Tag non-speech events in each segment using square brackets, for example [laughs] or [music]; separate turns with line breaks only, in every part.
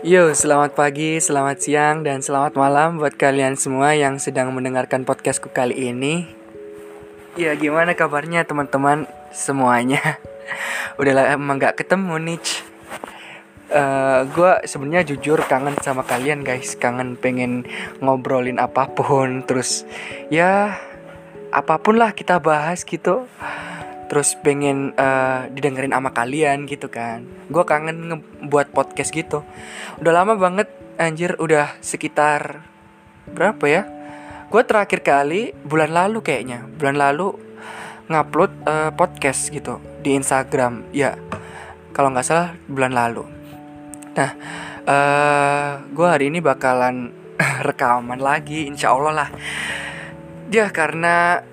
Yo, selamat pagi, selamat siang, dan selamat malam buat kalian semua yang sedang mendengarkan podcastku kali ini. Ya, gimana kabarnya teman-teman semuanya? [laughs] Udah lama gak ketemu nih. Uh, gue sebenarnya jujur kangen sama kalian guys, kangen pengen ngobrolin apa pun, terus ya apa pun lah kita bahas gitu terus pengen uh, didengerin sama kalian gitu kan. Gue kangen ngebuat podcast gitu. Udah lama banget anjir udah sekitar berapa ya? Gue terakhir kali bulan lalu kayaknya. Bulan lalu ngupload uh, podcast gitu di Instagram. Ya kalau nggak salah bulan lalu. Nah uh, eh, gue hari ini bakalan [laughs] rekaman lagi insya Allah lah. Ya karena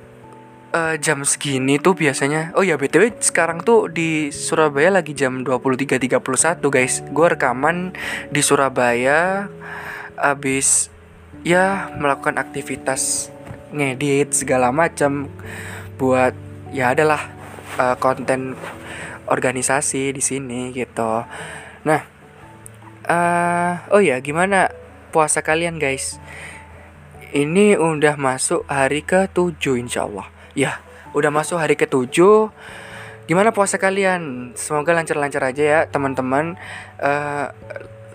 uh, jam segini tuh biasanya. Oh ya BTW sekarang tuh di Surabaya lagi jam 23.31 guys. Gue rekaman di Surabaya Abis ya melakukan aktivitas ngedit segala macam Buat ya adalah uh, konten organisasi di sini gitu. Nah uh, Oh ya gimana puasa kalian guys? Ini udah masuk hari ke-7 insya Allah Ya, udah masuk hari ketujuh. Gimana puasa kalian? Semoga lancar-lancar aja ya, teman-teman. Uh,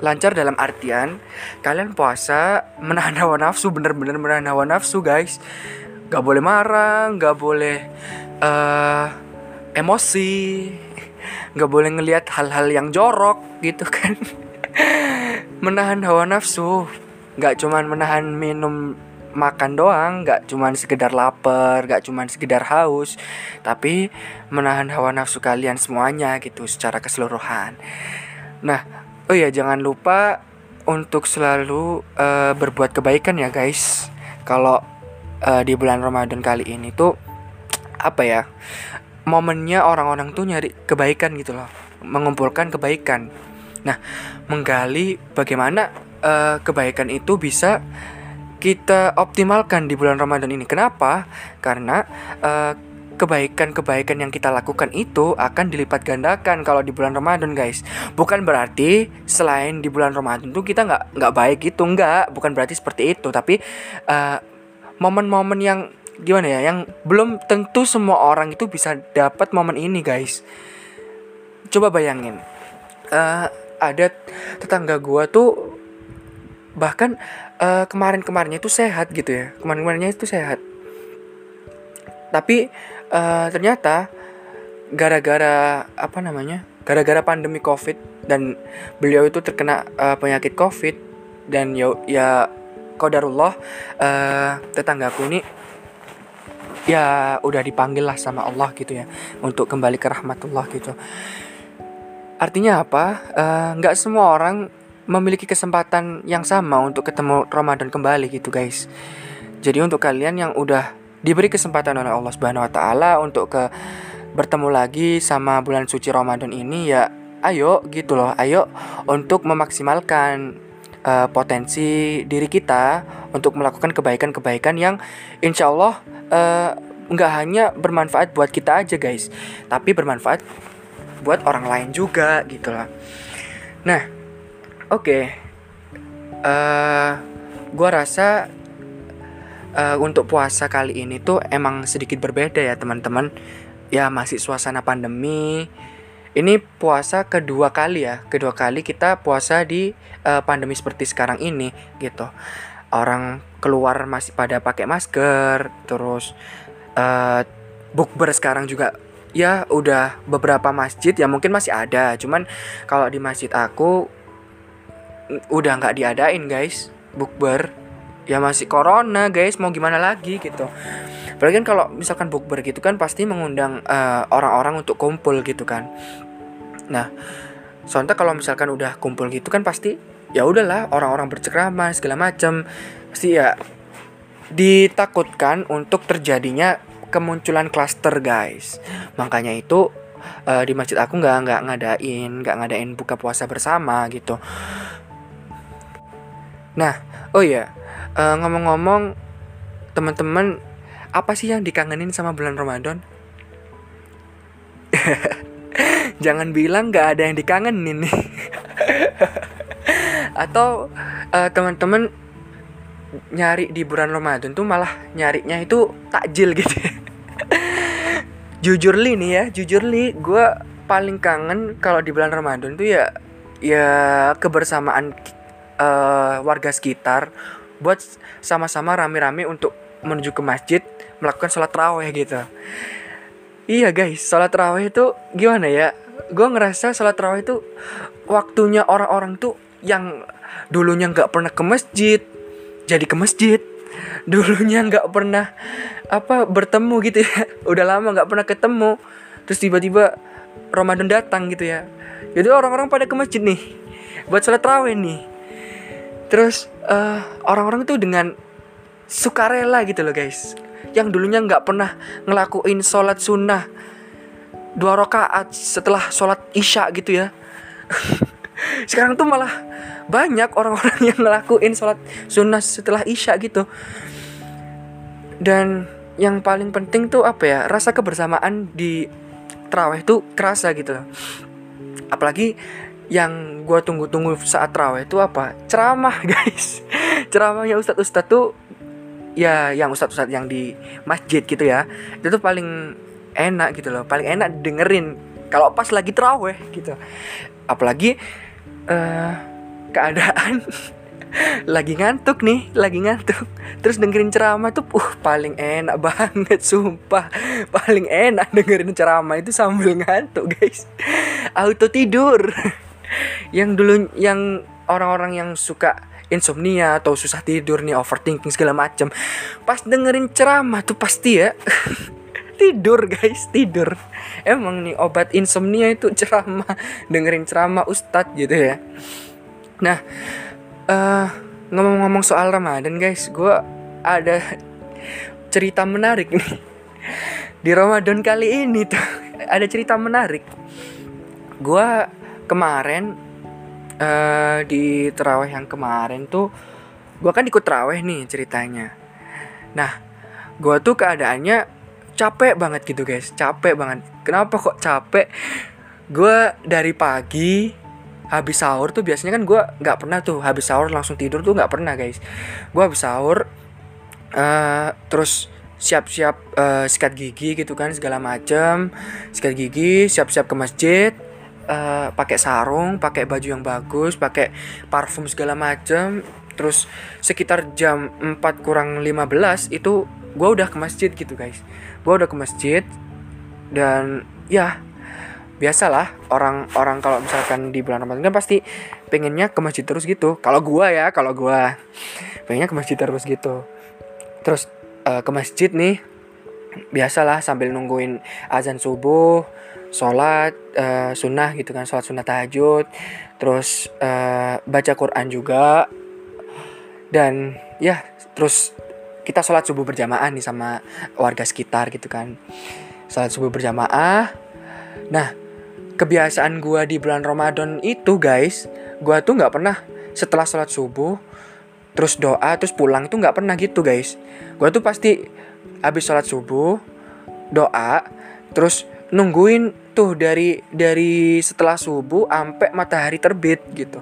lancar dalam artian kalian puasa menahan hawa nafsu, bener-bener menahan hawa nafsu, guys. Gak boleh marah, gak boleh uh, emosi, gak boleh ngelihat hal-hal yang jorok gitu kan. [laughs] menahan hawa nafsu, gak cuman menahan minum makan doang nggak cuman sekedar lapar nggak cuman sekedar haus tapi menahan hawa nafsu kalian semuanya gitu secara keseluruhan. Nah oh ya jangan lupa untuk selalu uh, berbuat kebaikan ya guys. Kalau uh, di bulan Ramadan kali ini tuh apa ya momennya orang-orang tuh nyari kebaikan gitu loh mengumpulkan kebaikan. Nah menggali bagaimana uh, kebaikan itu bisa kita optimalkan di bulan Ramadan ini. Kenapa? Karena uh, kebaikan-kebaikan yang kita lakukan itu akan dilipat gandakan kalau di bulan Ramadan guys bukan berarti selain di bulan Ramadan tuh kita nggak nggak baik itu nggak bukan berarti seperti itu tapi eh, momen-momen yang gimana ya yang belum tentu semua orang itu bisa dapat momen ini guys coba bayangin uh, ada tetangga gua tuh bahkan uh, kemarin-kemarinnya itu sehat gitu ya. Kemarin-kemarinnya itu sehat. Tapi uh, ternyata gara-gara apa namanya gara-gara pandemi covid dan beliau itu terkena uh, penyakit covid dan ya ya kodarullah uh, tetanggaku ini ya udah dipanggil lah sama Allah gitu ya untuk kembali ke rahmatullah gitu. Artinya apa? Nggak uh, semua orang memiliki kesempatan yang sama untuk ketemu Ramadan kembali gitu guys. Jadi untuk kalian yang udah diberi kesempatan oleh Allah Subhanahu wa taala untuk ke bertemu lagi sama bulan suci Ramadan ini ya ayo gitu loh. Ayo untuk memaksimalkan uh, potensi diri kita untuk melakukan kebaikan-kebaikan yang insya Allah uh, nggak hanya bermanfaat buat kita aja guys, tapi bermanfaat buat orang lain juga gitu loh. Nah, Oke, okay. uh, eh, gue rasa uh, untuk puasa kali ini tuh emang sedikit berbeda ya teman-teman. Ya masih suasana pandemi. Ini puasa kedua kali ya, kedua kali kita puasa di uh, pandemi seperti sekarang ini gitu. Orang keluar masih pada pakai masker, terus uh, bukber sekarang juga ya udah beberapa masjid ya mungkin masih ada cuman kalau di masjid aku udah nggak diadain guys. Bukber. Ya masih corona guys. Mau gimana lagi gitu. Apalagi kan kalau misalkan bukber gitu kan pasti mengundang eh, orang-orang untuk kumpul gitu kan. Nah soalnya kalau misalkan udah kumpul gitu kan pasti ya udahlah orang-orang berceramah segala macam pasti ya ditakutkan untuk terjadinya kemunculan klaster guys. Makanya itu uh, di masjid aku nggak nggak ngadain nggak ngadain buka puasa bersama gitu Nah, oh ya, uh, ngomong-ngomong, teman-teman, apa sih yang dikangenin sama bulan Ramadan? [laughs] Jangan bilang gak ada yang dikangenin nih. [laughs] atau uh, teman-teman nyari di bulan Ramadan tuh malah nyarinya itu takjil gitu [laughs] jujur li nih ya jujur li gue paling kangen kalau di bulan Ramadan tuh ya ya kebersamaan uh, warga sekitar buat sama-sama rame-rame untuk menuju ke masjid melakukan sholat raweh gitu. Iya guys sholat raweh itu gimana ya? Gue ngerasa sholat raweh itu waktunya orang-orang tuh yang dulunya nggak pernah ke masjid jadi ke masjid. [laughs] Dulunya nggak pernah apa bertemu gitu ya. [laughs] Udah lama nggak pernah ketemu. Terus tiba-tiba Ramadan datang gitu ya. Jadi orang-orang pada ke masjid nih buat sholat raweh nih terus uh, orang-orang tuh dengan sukarela gitu loh guys. Yang dulunya nggak pernah ngelakuin sholat sunnah dua rakaat setelah sholat isya gitu ya. [laughs] Sekarang tuh malah banyak orang-orang [laughs] yang ngelakuin sholat sunnah setelah isya gitu. Dan yang paling penting tuh apa ya rasa kebersamaan di terawih tuh kerasa gitu. Apalagi yang gue tunggu-tunggu saat terawih itu apa ceramah [laughs] guys ceramahnya ustadz ustadz tuh ya yang ustadz ustadz yang di masjid gitu ya itu tuh paling enak gitu loh paling enak dengerin kalau pas lagi terawih gitu apalagi uh, keadaan [laughs] lagi ngantuk nih, lagi ngantuk. Terus dengerin ceramah tuh, uh paling enak banget, [laughs] sumpah. Paling enak dengerin ceramah itu sambil ngantuk, guys. Auto tidur. Yang dulu yang orang-orang yang suka insomnia atau susah tidur nih, overthinking segala macam. Pas dengerin ceramah tuh pasti ya [laughs] tidur guys tidur. Emang nih obat insomnia itu ceramah dengerin ceramah ustadz gitu ya. Nah uh, ngomong-ngomong soal ramadan guys gue ada cerita menarik nih. Di ramadan kali ini tuh ada cerita menarik. Gue kemarin uh, di terawih yang kemarin tuh gue kan ikut terawih nih ceritanya. Nah gue tuh keadaannya capek banget gitu guys. Capek banget. Kenapa kok capek? Gue dari pagi habis sahur tuh biasanya kan gue nggak pernah tuh habis sahur langsung tidur tuh nggak pernah guys. Gue habis sahur uh, terus siap-siap uh, sikat gigi gitu kan segala macem. Sikat gigi siap-siap ke masjid uh, pakai sarung pakai baju yang bagus pakai parfum segala macem. Terus sekitar jam 4 kurang 15 itu gue udah ke masjid gitu guys. Gue udah ke masjid dan ya biasalah orang-orang kalau misalkan di bulan Ramadan kan pasti pengennya ke masjid terus gitu. Kalau gue ya kalau gue pengennya ke masjid terus gitu. Terus uh, ke masjid nih biasalah sambil nungguin azan subuh sholat uh, sunnah gitu kan sholat sunnah tahajud terus uh, baca Quran juga. Dan ya terus kita sholat subuh berjamaah nih sama warga sekitar gitu kan. Sholat subuh berjamaah. Nah kebiasaan gue di bulan Ramadan itu guys gue tuh nggak pernah setelah sholat subuh terus doa terus pulang itu nggak pernah gitu guys. Gue tuh pasti habis sholat subuh doa terus nungguin tuh dari dari setelah subuh sampai matahari terbit gitu.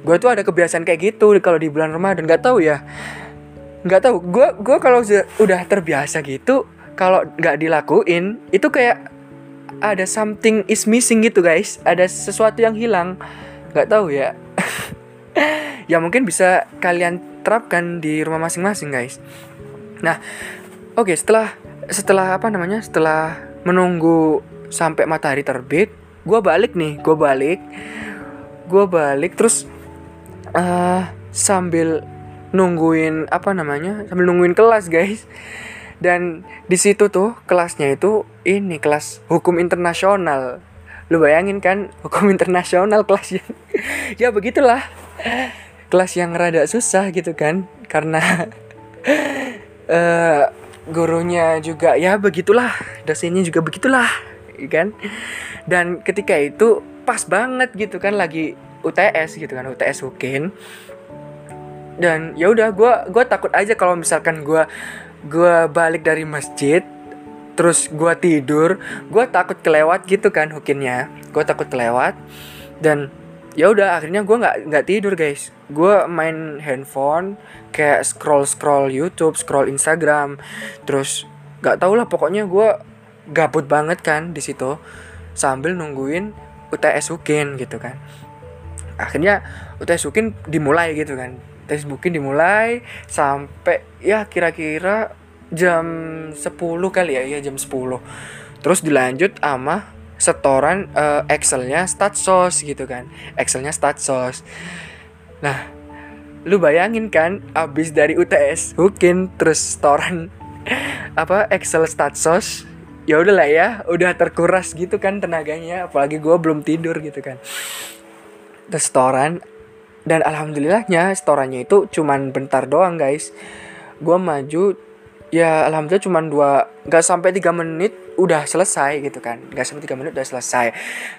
Gue tuh ada kebiasaan kayak gitu kalau di bulan Ramadan nggak tahu ya. Nggak tahu gue gue kalau udah terbiasa gitu kalau nggak dilakuin itu kayak ada something is missing gitu guys. Ada sesuatu yang hilang. Nggak tahu ya. [laughs] Ya mungkin bisa kalian terapkan di rumah masing-masing guys. Nah oke okay, setelah setelah apa namanya? Setelah menunggu sampai matahari terbit gue balik nih gue balik gue balik terus uh, sambil nungguin apa namanya sambil nungguin kelas guys. Dan di situ tuh kelasnya itu ini kelas hukum internasional. Lu bayangin kan [laughs] hukum internasional kelasnya? Ya begitulah. Kelas yang rada susah gitu kan karena uh, [laughs] gurunya juga ya begitulah dosennya juga begitulah kan? Dan ketika itu pas banget gitu kan lagi UTS gitu kan UTS Hukin. Dan ya udah gue gue takut aja kalau misalkan gue gue balik dari masjid terus gue tidur gue takut kelewat gitu kan hukinnya. Gue takut kelewat. Dan ya udah akhirnya gue nggak nggak tidur guys. Gue main handphone kayak scroll scroll YouTube scroll Instagram terus nggak tau lah pokoknya gue gabut banget kan di situ sambil nungguin UTS Ukin gitu kan. Akhirnya UTS Ukin dimulai gitu kan. UTS Ukin dimulai sampai ya kira-kira jam 10 kali ya ya jam 10 terus dilanjut sama setoran uh, Excelnya StatSource gitu kan Excelnya StatSource nah lu bayangin kan abis dari UTS mungkin terus setoran [laughs] apa Excel StatSource ya udahlah ya udah terkuras gitu kan tenaganya apalagi gue belum tidur gitu kan. Terus setoran dan alhamdulillahnya setorannya itu cuman bentar doang guys. Gue maju ya alhamdulillah cuma dua nggak sampai tiga menit udah selesai gitu kan. Nggak sampai tiga menit udah selesai.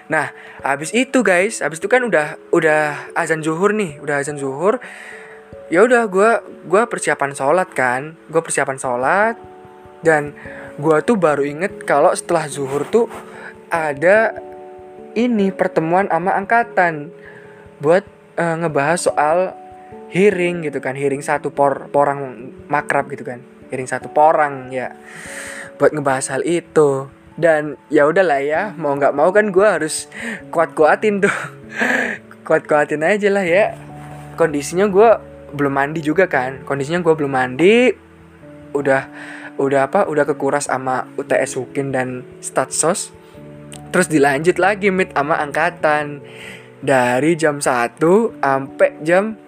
Nah habis itu guys habis itu kan udah udah azan zuhur nih udah azan zuhur. Ya udah gue gua persiapan sholat kan. Gue persiapan sholat dan gue tuh baru inget kalau setelah zuhur tuh ada ini pertemuan sama angkatan buat uh, ngebahas soal hearing gitu kan hearing satu por porang makrab gitu kan piring satu porang ya buat ngebahas hal itu. Dan ya udahlah ya mau nggak mau kan gue harus kuat kuatin tuh. [laughs] Kuat kuatin aja lah ya. Kondisinya gue belum mandi juga kan kondisinya gue belum mandi udah udah apa udah kekuras sama UTS Hukin dan Statsos terus dilanjut lagi meet sama angkatan dari jam 1 sampai jam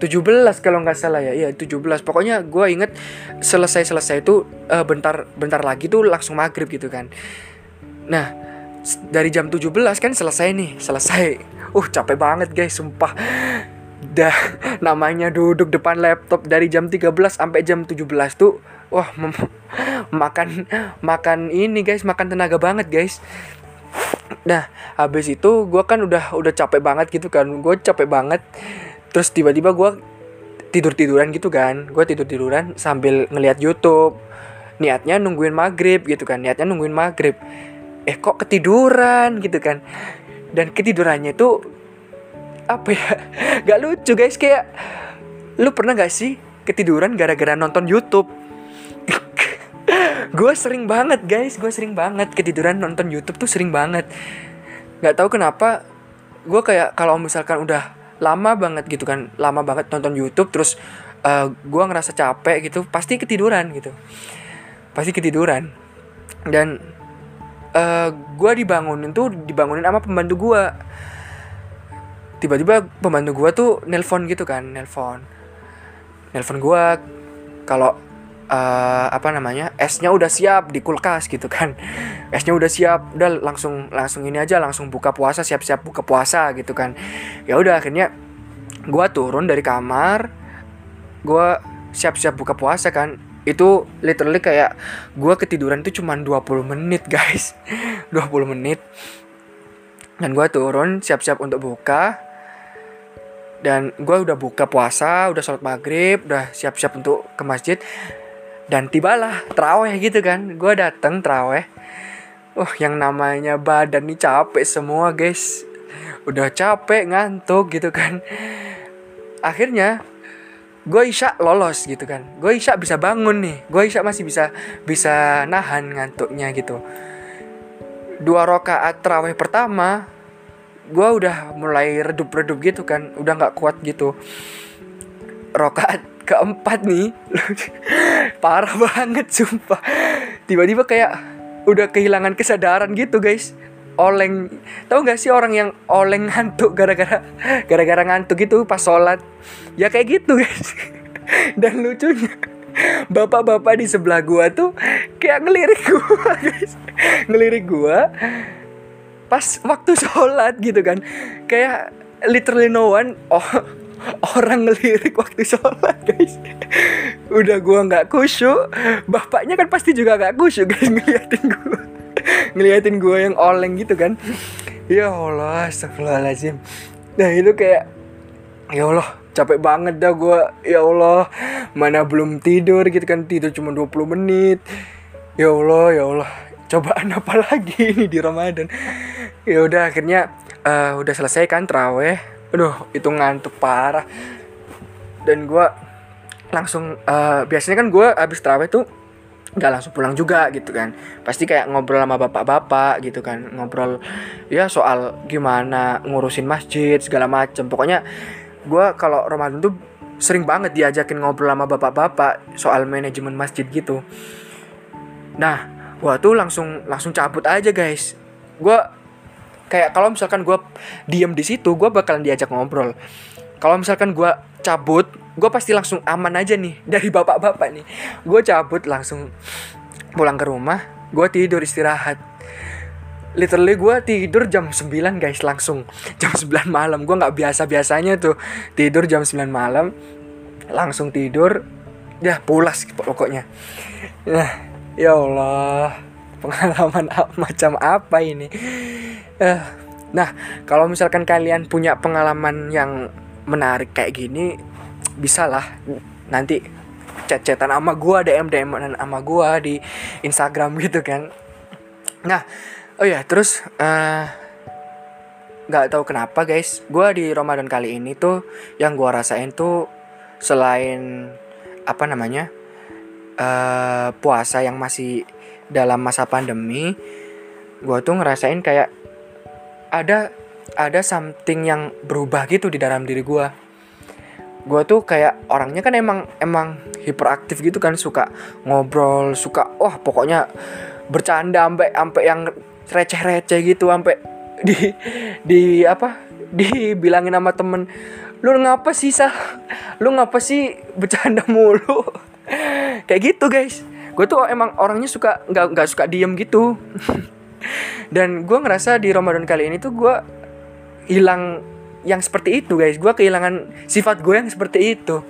17 kalau nggak salah ya. Iya, 17. Pokoknya gue inget selesai-selesai itu uh, bentar bentar lagi tuh langsung maghrib gitu kan. Nah, dari jam 17 kan selesai nih, selesai. Uh, capek banget guys, sumpah. Dah namanya duduk depan laptop dari jam 13 sampai jam 17 tuh wah makan makan ini guys, makan tenaga banget guys. Nah, habis itu gue kan udah udah capek banget gitu kan. Gue capek banget. Terus tiba-tiba gue tidur tiduran gitu kan. Gue tidur tiduran sambil ngeliat YouTube. Niatnya nungguin maghrib gitu kan. Niatnya nungguin maghrib. Eh kok ketiduran gitu kan? Dan ketidurannya itu apa ya [laughs] gak lucu guys. Kayak lu pernah gak sih ketiduran gara-gara nonton YouTube gue sering banget guys. Gue sering banget ketiduran nonton YouTube tuh sering banget. Nggak tahu kenapa gue kayak kalau misalkan udah lama banget gitu kan lama banget nonton YouTube terus uh, eh, gue ngerasa capek gitu pasti ketiduran gitu. Pasti ketiduran. Dan uh, eh, gue dibangunin tuh dibangunin sama pembantu gue tiba-tiba pembantu gue tuh nelpon gitu kan nelpon. Nelpon gue kalau uh, apa namanya esnya udah siap di kulkas gitu kan. Esnya udah siap udah langsung langsung ini aja langsung buka puasa siap-siap buka puasa gitu kan. Ya udah akhirnya gue turun dari kamar gue siap-siap buka puasa kan. Itu literally kayak gue ketiduran tuh cuma 20 menit guys. [laughs] 20 menit. Dan gue turun siap-siap untuk buka. Dan gue udah buka puasa udah sholat maghrib udah siap-siap untuk ke masjid dan tibalah teraweh gitu kan. Gue dateng teraweh wah yang namanya badan nih capek semua guys. Udah capek ngantuk gitu kan. Akhirnya gue isya lolos gitu kan. Gue isya bisa bangun nih. Gue isya masih bisa bisa nahan ngantuknya gitu. Dua rakaat teraweh pertama gue udah mulai redup-redup gitu kan. Udah nggak kuat gitu. Rokaat keempat nih. [laughs] Parah banget sumpah. Tiba-tiba kayak udah kehilangan kesadaran gitu guys. Oleng. Tahu gak sih orang yang oleng ngantuk gara-gara gara-gara ngantuk gitu pas sholat? Ya kayak gitu guys. [laughs] Dan lucunya bapak-bapak di sebelah gua tuh kayak ngelirik gua [laughs] guys. Ngelirik gua pas waktu sholat gitu kan. Kayak literally no one. Oh orang ngelirik waktu sholat guys. Udah gua nggak kusyuk bapaknya kan pasti juga nggak kusyuk guys. [laughs] Ngeliatin gua. Ngeliatin gua yang oleng gitu kan. Ya Allah astagfirullahaladzim. Nah itu kayak ya Allah capek banget dah gua. Ya Allah mana belum tidur gitu kan. Tidur cuma 20 menit. Ya Allah ya Allah. Cobaan [laughs] apa lagi ini di Ramadan? Ya udah akhirnya uh, udah selesai kan teraweh aduh itu ngantuk parah. Dan gue langsung uh, biasanya kan gue abis teraweh tuh nggak langsung pulang juga gitu kan. Pasti kayak ngobrol sama bapak-bapak gitu kan. Ngobrol ya soal gimana ngurusin masjid segala macem. Pokoknya gue kalau Ramadan tuh sering banget diajakin ngobrol sama bapak-bapak soal manajemen masjid gitu. Nah gue tuh langsung langsung cabut aja guys. Gue kayak kalau misalkan gue diem di situ gue bakalan diajak ngobrol. Kalau misalkan gue cabut gue pasti langsung aman aja nih [laughs] dari bapak-bapak nih. Gue cabut langsung pulang ke rumah gue tidur istirahat. Literally gue tidur jam 9 guys langsung. [laughs] Jam 9 malam gue nggak biasa biasanya tuh. Tidur jam 9 malam langsung tidur. Ya pulas pokoknya. Nah ya Allah pengalaman [laughs] macam apa ini uh, nah kalau misalkan kalian punya pengalaman yang menarik kayak gini bisa lah nanti chat-chatan sama gue DM DM sama gue di Instagram gitu kan. Nah oh ya terus uh, nggak tahu kenapa guys gue di Ramadan kali ini tuh yang gue rasain tuh selain apa namanya uh, puasa yang masih dalam masa pandemi gue tuh ngerasain kayak ada ada something yang berubah gitu di dalam diri gue gue tuh kayak orangnya kan emang emang hiperaktif gitu kan suka ngobrol suka wah pokoknya bercanda sampai sampai yang receh-receh gitu sampai [laughs] di di apa dibilangin sama temen lu ngapa sih sah? Lu ngapa sih bercanda mulu? [laughs] Kayak gitu guys. Gue tuh emang orangnya suka nggak nggak suka diem gitu [laughs] dan gue ngerasa di Ramadan kali ini tuh gue hilang yang seperti itu guys. Gue kehilangan sifat gue yang seperti itu.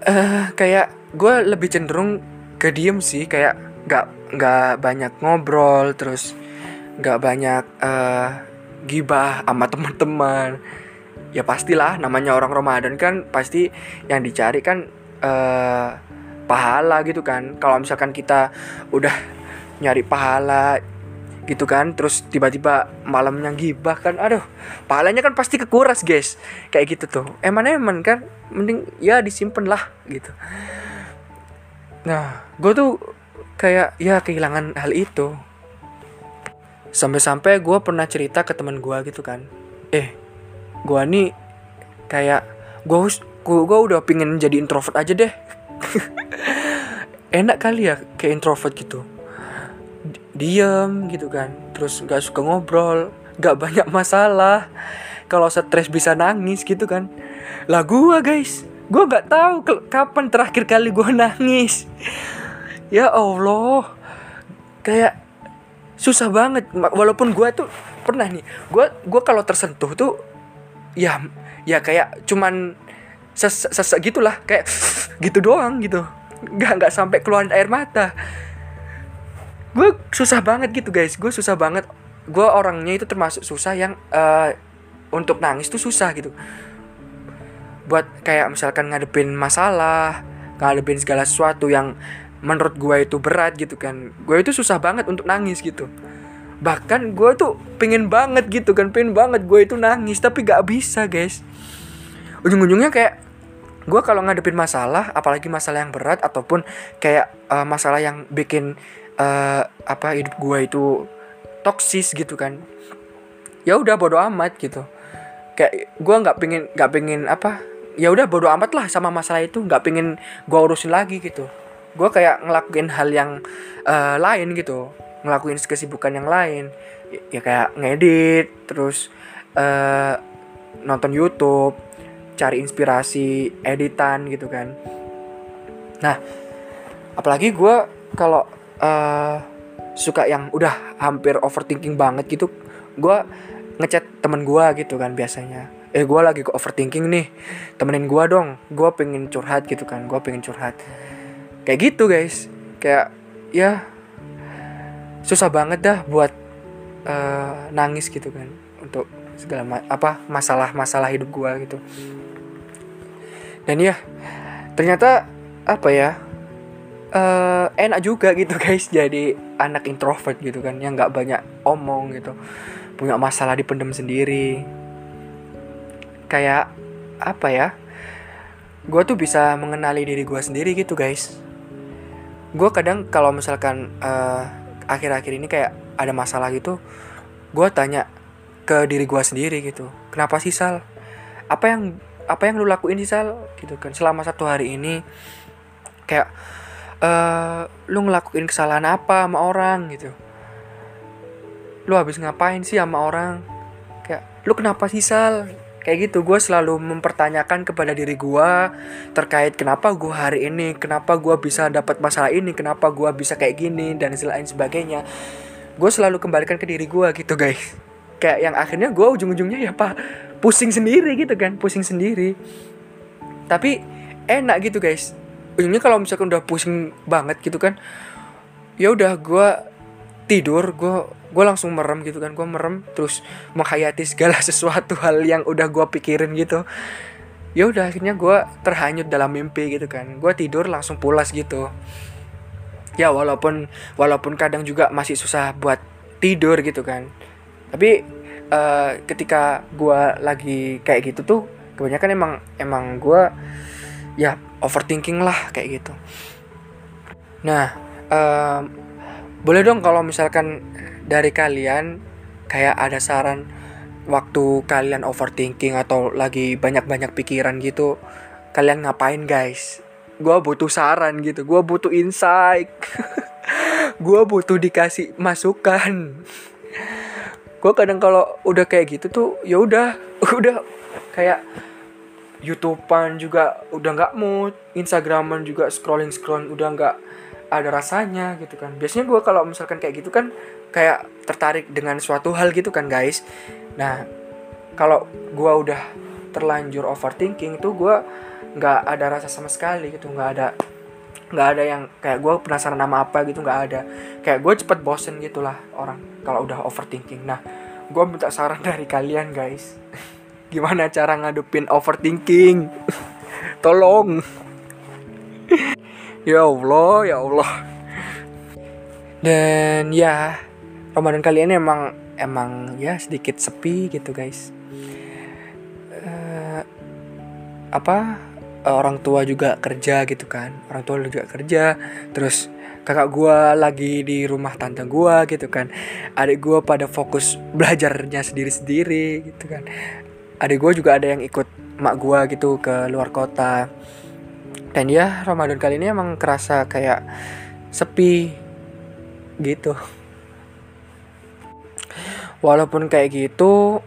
Uh, kayak gue lebih cenderung ke diem sih kayak nggak nggak banyak ngobrol terus nggak banyak uh, gibah sama teman-teman. Ya pastilah namanya orang Ramadan kan pasti yang dicari kan uh, pahala gitu kan. Kalau misalkan kita udah nyari pahala gitu kan. Terus tiba-tiba malamnya gibah kan aduh pahalanya kan pasti kekuras guys. Kayak gitu tuh. Eman eman kan mending ya disimpan lah gitu. Nah gue tuh kayak ya kehilangan hal itu. Sampai-sampai gue pernah cerita ke teman gue gitu kan. Eh gue nih kayak gue gue udah pingin jadi introvert aja deh. [laughs] Enak kali ya kayak introvert gitu diem gitu kan. Terus nggak suka ngobrol nggak banyak masalah. Kalau stres bisa nangis gitu kan. Lah gua guys gua nggak tahu kapan terakhir kali gua [laughs] nangis. Ya allah. Kayak susah banget. Walaupun gua tuh pernah nih gua gua kalau tersentuh tuh ya ya kayak cuman ses, ses gitulah kayak [sniffs] gitu doang gitu. Nggak nggak sampai keluar air mata gue susah banget gitu guys. Gue susah banget. Gue orangnya itu termasuk susah yang uh, untuk nangis tuh susah gitu. Buat kayak misalkan ngadepin masalah ngadepin segala sesuatu yang menurut gue itu berat gitu kan. Gue itu susah banget untuk nangis gitu. Bahkan gue tuh pengen banget gitu kan pengen banget gue itu nangis tapi gak bisa guys. Ujung-ujungnya kayak gue kalau ngadepin masalah apalagi masalah yang berat ataupun kayak uh, masalah yang bikin uh, apa hidup gue itu toksis gitu kan. Ya udah bodo amat gitu. Kayak gue nggak pengen nggak pengen apa ya udah bodo amat lah sama masalah itu. Nggak pengen gue urusin lagi gitu. Gue kayak ngelakuin hal yang uh, lain gitu. Ngelakuin kesibukan yang lain. Ya, ya kayak ngedit terus uh, nonton YouTube cari inspirasi editan gitu kan. Nah apalagi gue kalau uh, suka yang udah hampir overthinking banget gitu gue ngechat temen gue gitu kan biasanya. Eh gue lagi ke overthinking nih temenin gue dong gue pengen curhat gitu kan gue pengen curhat. Kayak gitu guys. Kayak ya susah banget dah buat uh, nangis gitu kan untuk segala ma apa masalah-masalah hidup gue gitu. Dan ya ternyata apa ya uh, enak juga gitu guys. Jadi anak introvert gitu kan yang nggak banyak omong gitu. Punya masalah dipendam sendiri. Kayak apa ya gue tuh bisa mengenali diri gue sendiri gitu guys. Gue kadang kalau misalkan uh, akhir-akhir ini kayak ada masalah gitu gue tanya ke diri gue sendiri gitu kenapa sih sal? Apa yang apa yang lu lakuin sih sal? Gitu kan. Selama satu hari ini kayak uh, lu ngelakuin kesalahan apa sama orang gitu. Lu habis ngapain sih sama orang? Kayak lu kenapa sih sal? Kayak gitu gue selalu mempertanyakan kepada diri gue terkait kenapa gue hari ini kenapa gue bisa dapat masalah ini kenapa gue bisa kayak gini dan lain sebagainya. Gue selalu kembalikan ke diri gue gitu guys. Kayak yang akhirnya gue ujung-ujungnya ya pak pusing sendiri gitu kan pusing sendiri. Tapi enak gitu guys ujungnya kalau misalkan udah pusing banget gitu kan ya udah gue tidur gue gue langsung merem gitu kan gue merem terus menghayati segala [laughs] sesuatu hal yang udah gue pikirin gitu. Ya udah akhirnya gue terhanyut dalam mimpi gitu kan. Gue tidur langsung pulas gitu. Ya walaupun walaupun kadang juga masih susah buat tidur gitu kan. Tapi uh, ketika gue lagi kayak gitu tuh kebanyakan emang emang gue ya overthinking lah kayak gitu. Nah uh, boleh dong kalau misalkan dari kalian kayak ada saran waktu kalian overthinking atau lagi banyak-banyak pikiran gitu kalian ngapain guys? Gue butuh saran gitu gue butuh insight. [laughs] Gue butuh dikasih masukan. Gue kadang kalau udah kayak gitu tuh ya udah [laughs] udah kayak youtubean juga udah nggak mood instagraman juga scrolling scrolling udah nggak ada rasanya gitu kan. Biasanya gue kalau misalkan kayak gitu kan kayak tertarik dengan suatu hal gitu kan guys. Nah kalau gue udah terlanjur overthinking tuh gue nggak ada rasa sama sekali gitu nggak ada nggak ada yang kayak gue penasaran nama apa gitu nggak ada. Kayak gue cepet bosen gitulah orang kalau udah overthinking. Nah gue minta saran [laughs] dari kalian guys gimana cara ngadepin overthinking? Tolong. Ya allah ya allah. Dan ya Ramadan kali ini emang emang ya sedikit sepi gitu guys. Uh, apa orang tua juga kerja gitu kan. Orang tua juga kerja. Terus kakak gue lagi di rumah tante gue gitu kan. Adik gue pada fokus belajarnya sendiri-sendiri gitu kan adik gue juga ada yang ikut mak gue gitu ke luar kota dan ya Ramadan kali ini emang kerasa kayak sepi gitu walaupun kayak gitu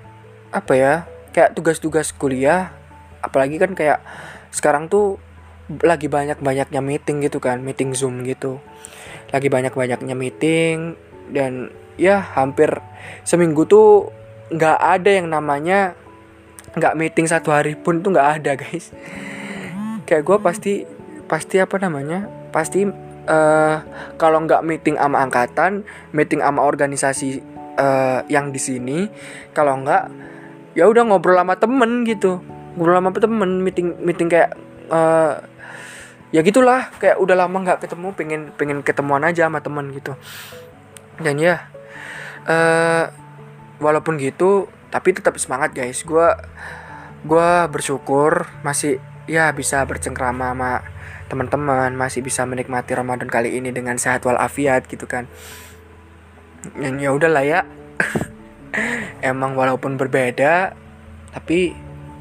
apa ya kayak tugas-tugas kuliah apalagi kan kayak sekarang tuh lagi banyak-banyaknya meeting gitu kan, meeting Zoom gitu. Lagi banyak-banyaknya meeting dan ya hampir seminggu tuh nggak ada yang namanya nggak meeting satu hari pun tuh nggak ada guys. Kayak gue pasti pasti apa namanya pasti uh, kalau nggak meeting sama angkatan, meeting sama organisasi uh, yang di sini, kalau nggak ya udah ngobrol sama temen gitu. Ngobrol sama temen meeting meeting kayak uh, ya gitulah. Kayak udah lama nggak ketemu pengen pengen ketemuan aja sama temen gitu. Dan ya uh, walaupun gitu tapi tetap semangat guys. Gue gue bersyukur masih ya bisa bercengkrama sama teman-teman masih bisa menikmati Ramadan kali ini dengan sehat walafiat gitu kan. Dan ya udahlah ya. [laughs] Emang walaupun berbeda tapi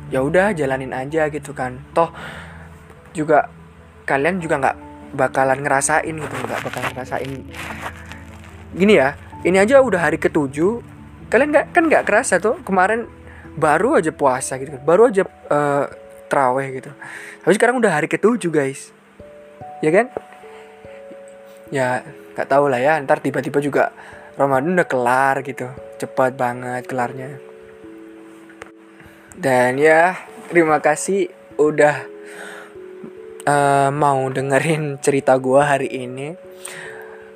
ya udah jalanin aja gitu kan. Toh juga kalian juga nggak bakalan ngerasain gitu. Nggak bakalan ngerasain. Gini ya ini aja udah hari ketujuh kalian nggak kan nggak kerasa tuh kemarin baru aja puasa gitu kan baru aja uh, traweh gitu. Tapi sekarang udah hari ketujuh guys. Ya kan? Ya nggak tahu lah ya ntar tiba-tiba juga Ramadan udah kelar gitu. Cepat banget kelarnya. Dan ya terima kasih udah uh, mau dengerin cerita gue hari ini.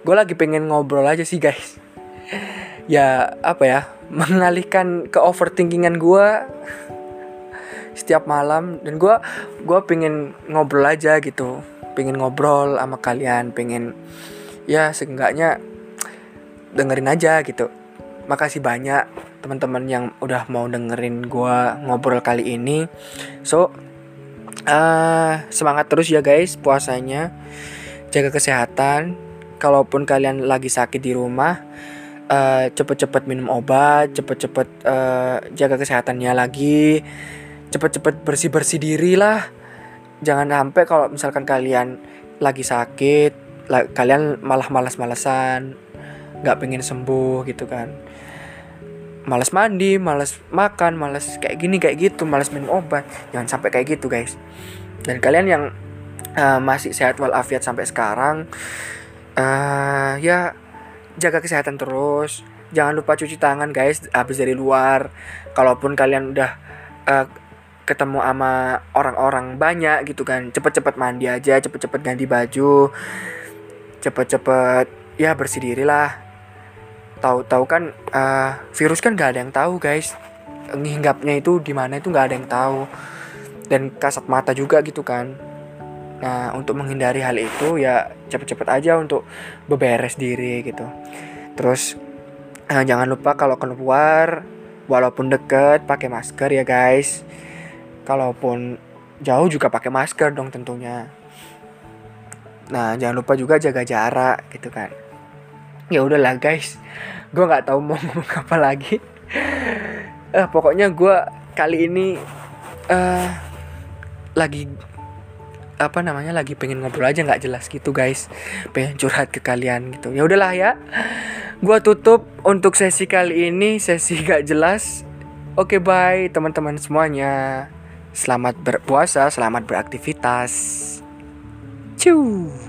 Gue lagi pengen ngobrol aja sih guys. Ya apa ya mengalihkan ke overthinkingan gue setiap malam. Dan gue gue pengen ngobrol aja gitu. Pengen ngobrol sama kalian pengen ya seenggaknya dengerin aja gitu. Makasih banyak teman-teman yang udah mau dengerin gua ngobrol kali ini. So uh, semangat terus ya guys puasanya. Jaga kesehatan. Kalaupun kalian lagi sakit di rumah uh, cepet-cepet minum obat cepet-cepet uh, jaga kesehatannya lagi cepet-cepet bersih-bersih diri lah jangan sampai kalau misalkan kalian lagi sakit la kalian malah malas-malesan nggak pengen sembuh gitu kan malas mandi, malas makan, malas kayak gini kayak gitu, malas minum obat. Jangan sampai kayak gitu, guys. Dan kalian yang uh, masih sehat walafiat sampai sekarang uh, ya jaga kesehatan terus. Jangan lupa cuci tangan, guys, habis dari luar. Kalaupun kalian udah uh, ketemu sama orang-orang banyak gitu kan, cepet-cepet mandi aja, cepet-cepet ganti baju. Cepet-cepet ya bersih diri lah tahu-tahu kan uh, virus kan gak ada yang tahu guys nginggapnya itu di mana itu nggak ada yang tahu dan kasat mata juga gitu kan nah untuk menghindari hal itu ya cepet-cepet aja untuk beberes diri gitu. Terus uh, jangan lupa kalau keluar walaupun deket pakai masker ya guys. Kalaupun jauh juga pakai masker dong tentunya. Nah jangan lupa juga jaga jarak gitu kan. Ya udahlah guys. Gue nggak tahu mau [laughs] ngomong apa lagi. Uh, pokoknya gue kali ini uh, lagi apa namanya lagi pengen ngobrol aja nggak jelas gitu guys. Pengen curhat ke kalian gitu. Ya udahlah ya. Gue tutup untuk sesi kali ini. Sesi [laughs] gak jelas. Oke bye teman-teman semuanya. Selamat berpuasa selamat beraktivitas. Ciu.